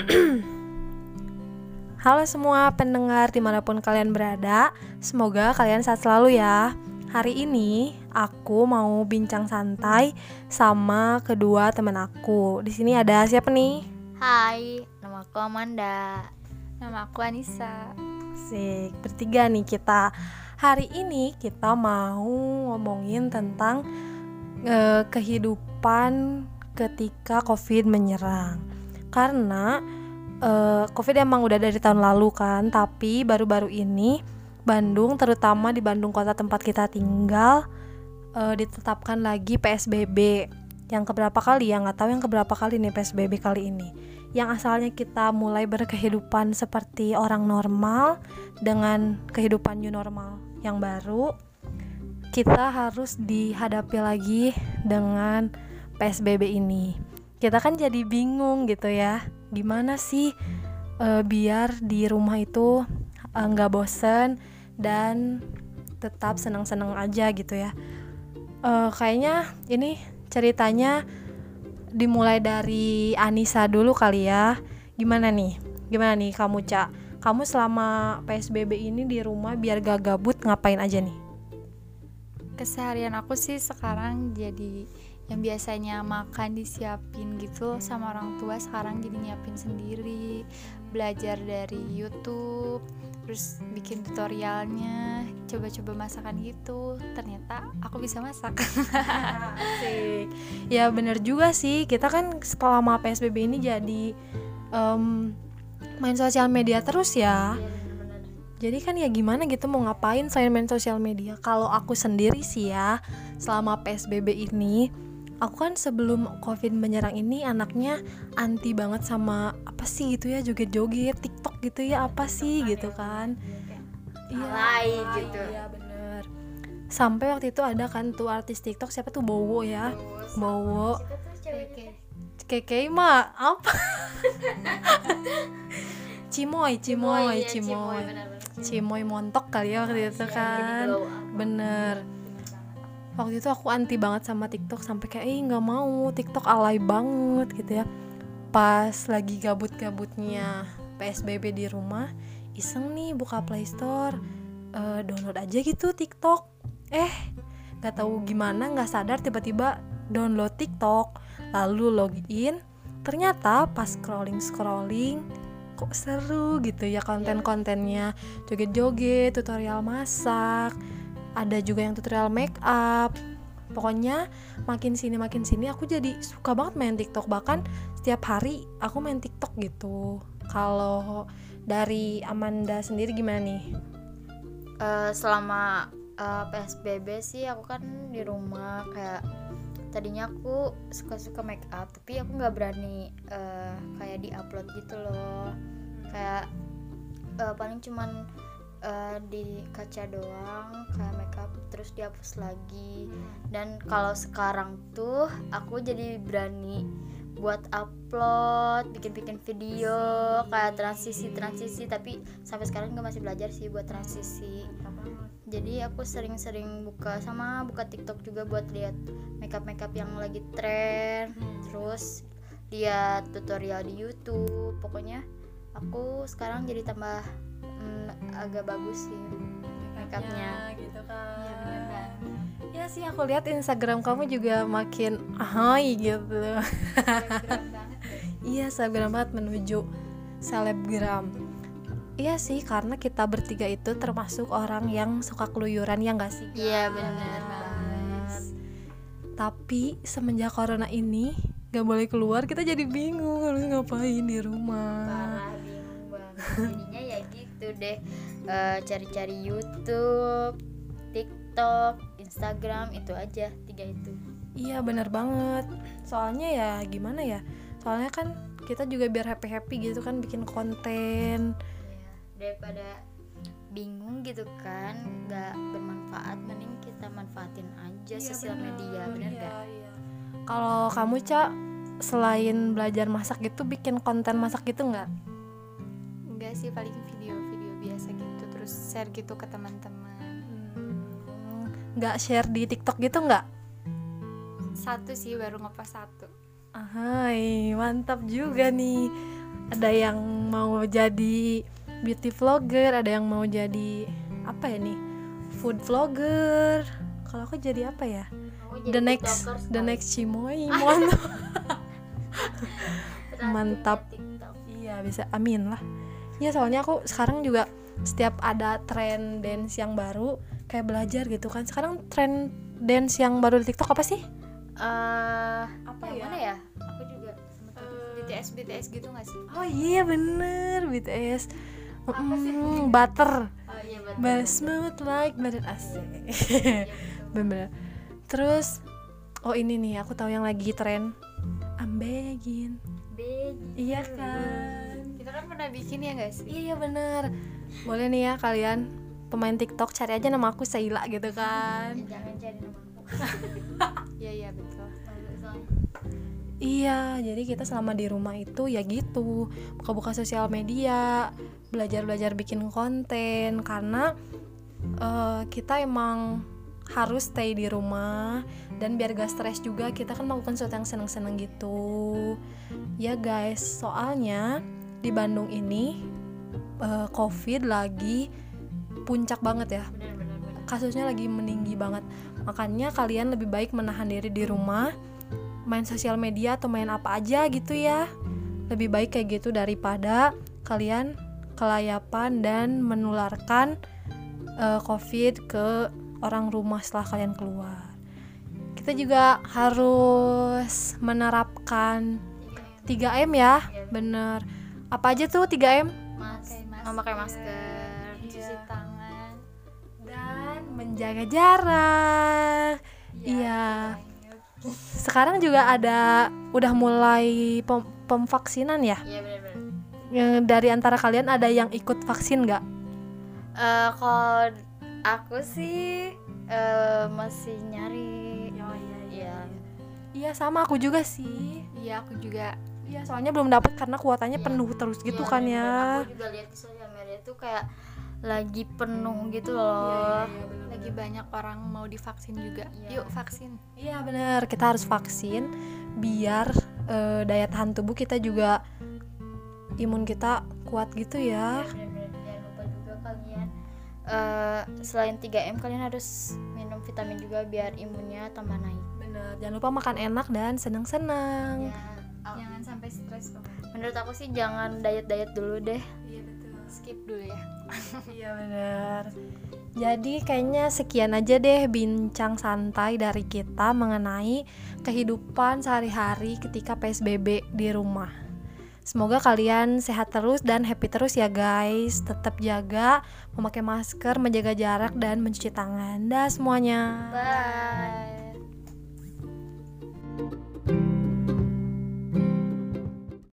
Halo semua pendengar di mana pun kalian berada Semoga kalian sehat selalu ya. Hari ini aku mau bincang santai sama kedua teman aku. Di sini ada siapa nih? Hai, nama aku Amanda. Nama aku Anissa. Asik, bertiga nih kita. Hari ini kita mau ngomongin tentang uh, kehidupan ketika covid menyerang Karena uh, COVID emang udah dari tahun lalu kan, tapi baru-baru ini Bandung, terutama di Bandung kota tempat kita tinggal, uh, ditetapkan lagi PSBB. Yang keberapa kali ya nggak tahu yang keberapa kali nih PSBB kali ini. Yang asalnya kita mulai berkehidupan seperti orang normal dengan kehidupan new normal yang baru, kita harus dihadapi lagi dengan PSBB ini. Kita kan jadi bingung gitu ya. Gimana sih uh, biar di rumah itu eh, nggak uh, bosen dan tetap senang-senang aja gitu ya. Uh, kayaknya ini ceritanya dimulai dari Anissa dulu kali ya. Gimana nih? Gimana nih kamu cak kamu selama PSBB ini di rumah biar gak gabut ngapain aja nih? Keseharian aku sih sekarang jadi yang biasanya makan disiapin gitu sama orang tua sekarang jadi nyiapin sendiri. Belajar dari YouTube terus bikin tutorialnya coba-coba masakan gitu. Ternyata aku bisa masak. Ya bener juga sih. Kita kan selama PSBB ini jadi um, main sosial media terus ya. Jadi kan ya gimana gitu mau ngapain selain main sosial media? Kalau aku sendiri sih ya selama PSBB ini aku kan sebelum covid menyerang ini anaknya anti banget sama apa sih gitu ya joget-joget tiktok gitu ya apa sih gitu kan. Iya gitu. iya bener. Sampai waktu itu ada kan tuh artis tiktok siapa tuh? Bowo ya. Bowo. Keke mah apa? Cimoy Cimoy Cimoy Cimoy. Montok kali ya waktu itu kan. bener waktu itu aku anti banget sama TikTok sampai kayak eh nggak mau TikTok alay banget gitu ya. Pas lagi gabut-gabutnya PSBB di rumah iseng nih buka Play Store uh, download aja gitu TikTok. Eh nggak tahu gimana nggak sadar tiba-tiba download TikTok. Lalu login ternyata pas scrolling scrolling kok seru gitu ya konten-kontennya. Joget-joget tutorial masak ada juga yang tutorial make up. Pokoknya makin sini makin sini aku jadi suka banget main TikTok. Bahkan setiap hari aku main TikTok gitu. Kalau dari Amanda sendiri gimana nih? Uh, selama uh, eh, PSBB sih aku kan di rumah. Kayak tadinya aku suka-suka make up tapi aku nggak berani uh, kayak di upload gitu loh. Kayak uh, paling cuman uh, di kaca doang kayak makeup terus dihapus lagi. Dan kalau sekarang tuh aku jadi berani buat upload bikin-bikin video kayak transisi transisi. Tapi sampai sekarang juga masih belajar sih buat transisi. Jadi aku sering-sering buka sama buka TikTok juga buat lihat makeup makeup yang lagi tren. Terus lihat tutorial di YouTube. Pokoknya aku sekarang jadi tambah hmm, agak bagus sih makeupnya gitu kan ya, bener ya sih aku lihat Instagram kamu juga makin ahai gitu iya selebgram banget menuju selebgram Iya sih, karena kita bertiga itu termasuk orang yang suka keluyuran ya nggak sih? Iya benar banget. Tapi semenjak corona ini gak boleh keluar, kita jadi bingung harus ngapain di rumah. Parah bingung banget. Ya gitu deh. Uh, cari-cari YouTube TikTok Instagram itu aja tiga itu. Iya bener banget. Soalnya ya gimana ya? Soalnya kan kita juga biar happy happy gitu kan bikin konten. Iya, daripada bingung gitu kan nggak bermanfaat mending kita manfaatin aja iya, sosial media bener iya, gak iya. kalau kamu cak selain belajar masak gitu bikin konten masak gitu nggak? Enggak sih paling video biasa gitu terus share gitu ke teman-teman. Nggak share di TikTok gitu nggak? Satu sih baru ngepost satu. Hai, mantap juga nih. ada yang mau jadi beauty vlogger ada yang mau jadi apa ya nih? Food vlogger. Kalau aku jadi apa ya? Jadi the next the next cimoy mantap. iya bisa. Amin lah ya soalnya aku sekarang juga setiap ada tren dance yang baru kayak belajar gitu kan. Sekarang tren dance yang baru di TikTok apa sih? Eh, Apa yang ya? mana ya? Aku juga Eh, BTS BTS gitu gak sih? Oh iya bener BTS Apa sih? Mm, butter. Oh iya smooth like butter asik. Iya, bener. Terus oh ini nih aku tahu yang lagi tren. I'm begging iya kan pernah bikin ya gak sih? Iya bener. Boleh nih ya kalian pemain TikTok cari aja nama aku Saila gitu kan. Jangan cari nama aku. Iya iya betul. Iya, jadi kita selama di rumah itu ya gitu, buka-buka sosial media, belajar-belajar bikin konten. Karena eh, kita emang harus stay di rumah. Dan biar gak stres juga kita kan melakukan sesuatu yang seneng-seneng gitu. Ya guys, soalnya di Bandung ini eh, COVID lagi puncak banget ya. Kasusnya lagi meninggi banget. Makanya kalian lebih baik menahan diri di rumah main sosial media atau main apa aja gitu ya. Lebih baik kayak gitu daripada kalian kelayapan dan menularkan eh, covid ke orang rumah setelah kalian keluar. Kita juga harus menerapkan 3M ya bener apa aja tuh 3M mas Pakai masker. memakai masker Iya. cuci tangan dan menjaga jarak Iya. Sekarang juga ada udah mulai pem pemvaksinan ya. iya bener bener Yang dari antara kalian ada yang ikut vaksin nggak? Eh, kalau aku sih eh, masih nyari iya Iya sama aku juga sih. Iya aku juga Iya soalnya belum dapat karena kuotanya Iya. penuh terus gitu Iya, kan bener-bener. ya. aku juga lihat di sosial media tuh kayak lagi penuh gitu Iya, loh lagi banyak orang mau divaksin juga. Iya. Yuk vaksin. Iya bener kita harus vaksin biar eh, daya tahan tubuh kita juga imun kita kuat gitu ya. Bener-bener. jangan lupa juga kalian eh, selain 3M kalian harus minum vitamin juga biar imunnya tambah naik Bener jangan lupa makan enak dan senang-senang. ya menurut aku sih jangan diet diet dulu deh Iya betul. Skip dulu ya. Iya benar. Jadi kayaknya sekian aja deh bincang santai dari kita mengenai kehidupan sehari-hari ketika PSBB di rumah. Semoga kalian sehat terus dan happy terus ya guys. Tetap jaga, memakai masker, menjaga jarak dan mencuci tangan. Dah semuanya. bye